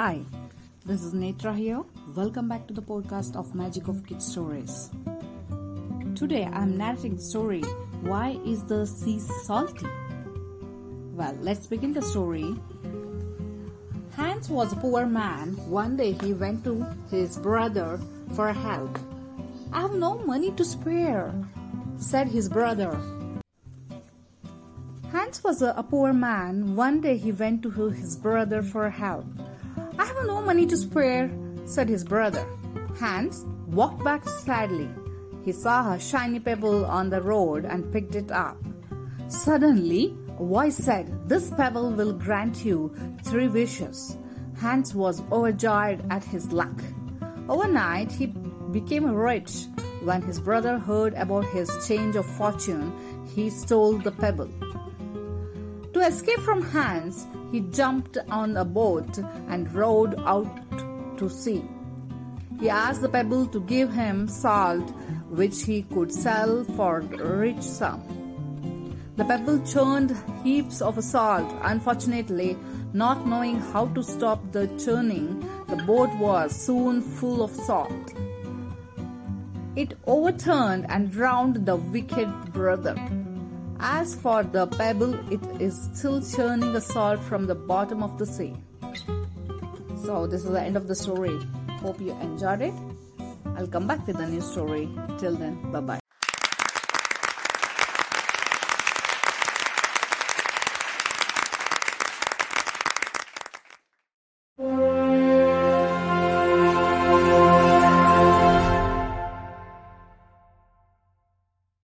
Hi, this is Netra here. Welcome back to the podcast of Magic of Kids Stories. Today I am narrating the story Why is the Sea Salty? Well, let's begin the story. Hans was a poor man. One day he went to his brother for help. I have no money to spare, said his brother. Hans was a, poor man. One day he went to his brother for help. I have no money to spare, said his brother. Hans walked back sadly. He saw a shiny pebble on the road and picked it up. Suddenly, a voice said, This pebble will grant you three wishes. Hans was overjoyed at his luck. Overnight, he became rich. When his brother heard about his change of fortune, he stole the pebble. To escape from Hans, he jumped on a boat and rowed out to sea. He asked the pebble to give him salt, which he could sell for a rich sum. The pebble churned heaps of salt. Unfortunately, not knowing how to stop the churning, the boat was soon full of salt. It overturned and drowned the wicked brother. As for the pebble, it is still churning the salt from the bottom of the sea. So, this is the end of the story. Hope you enjoyed it. I'll come back with a new story. Till then, bye bye.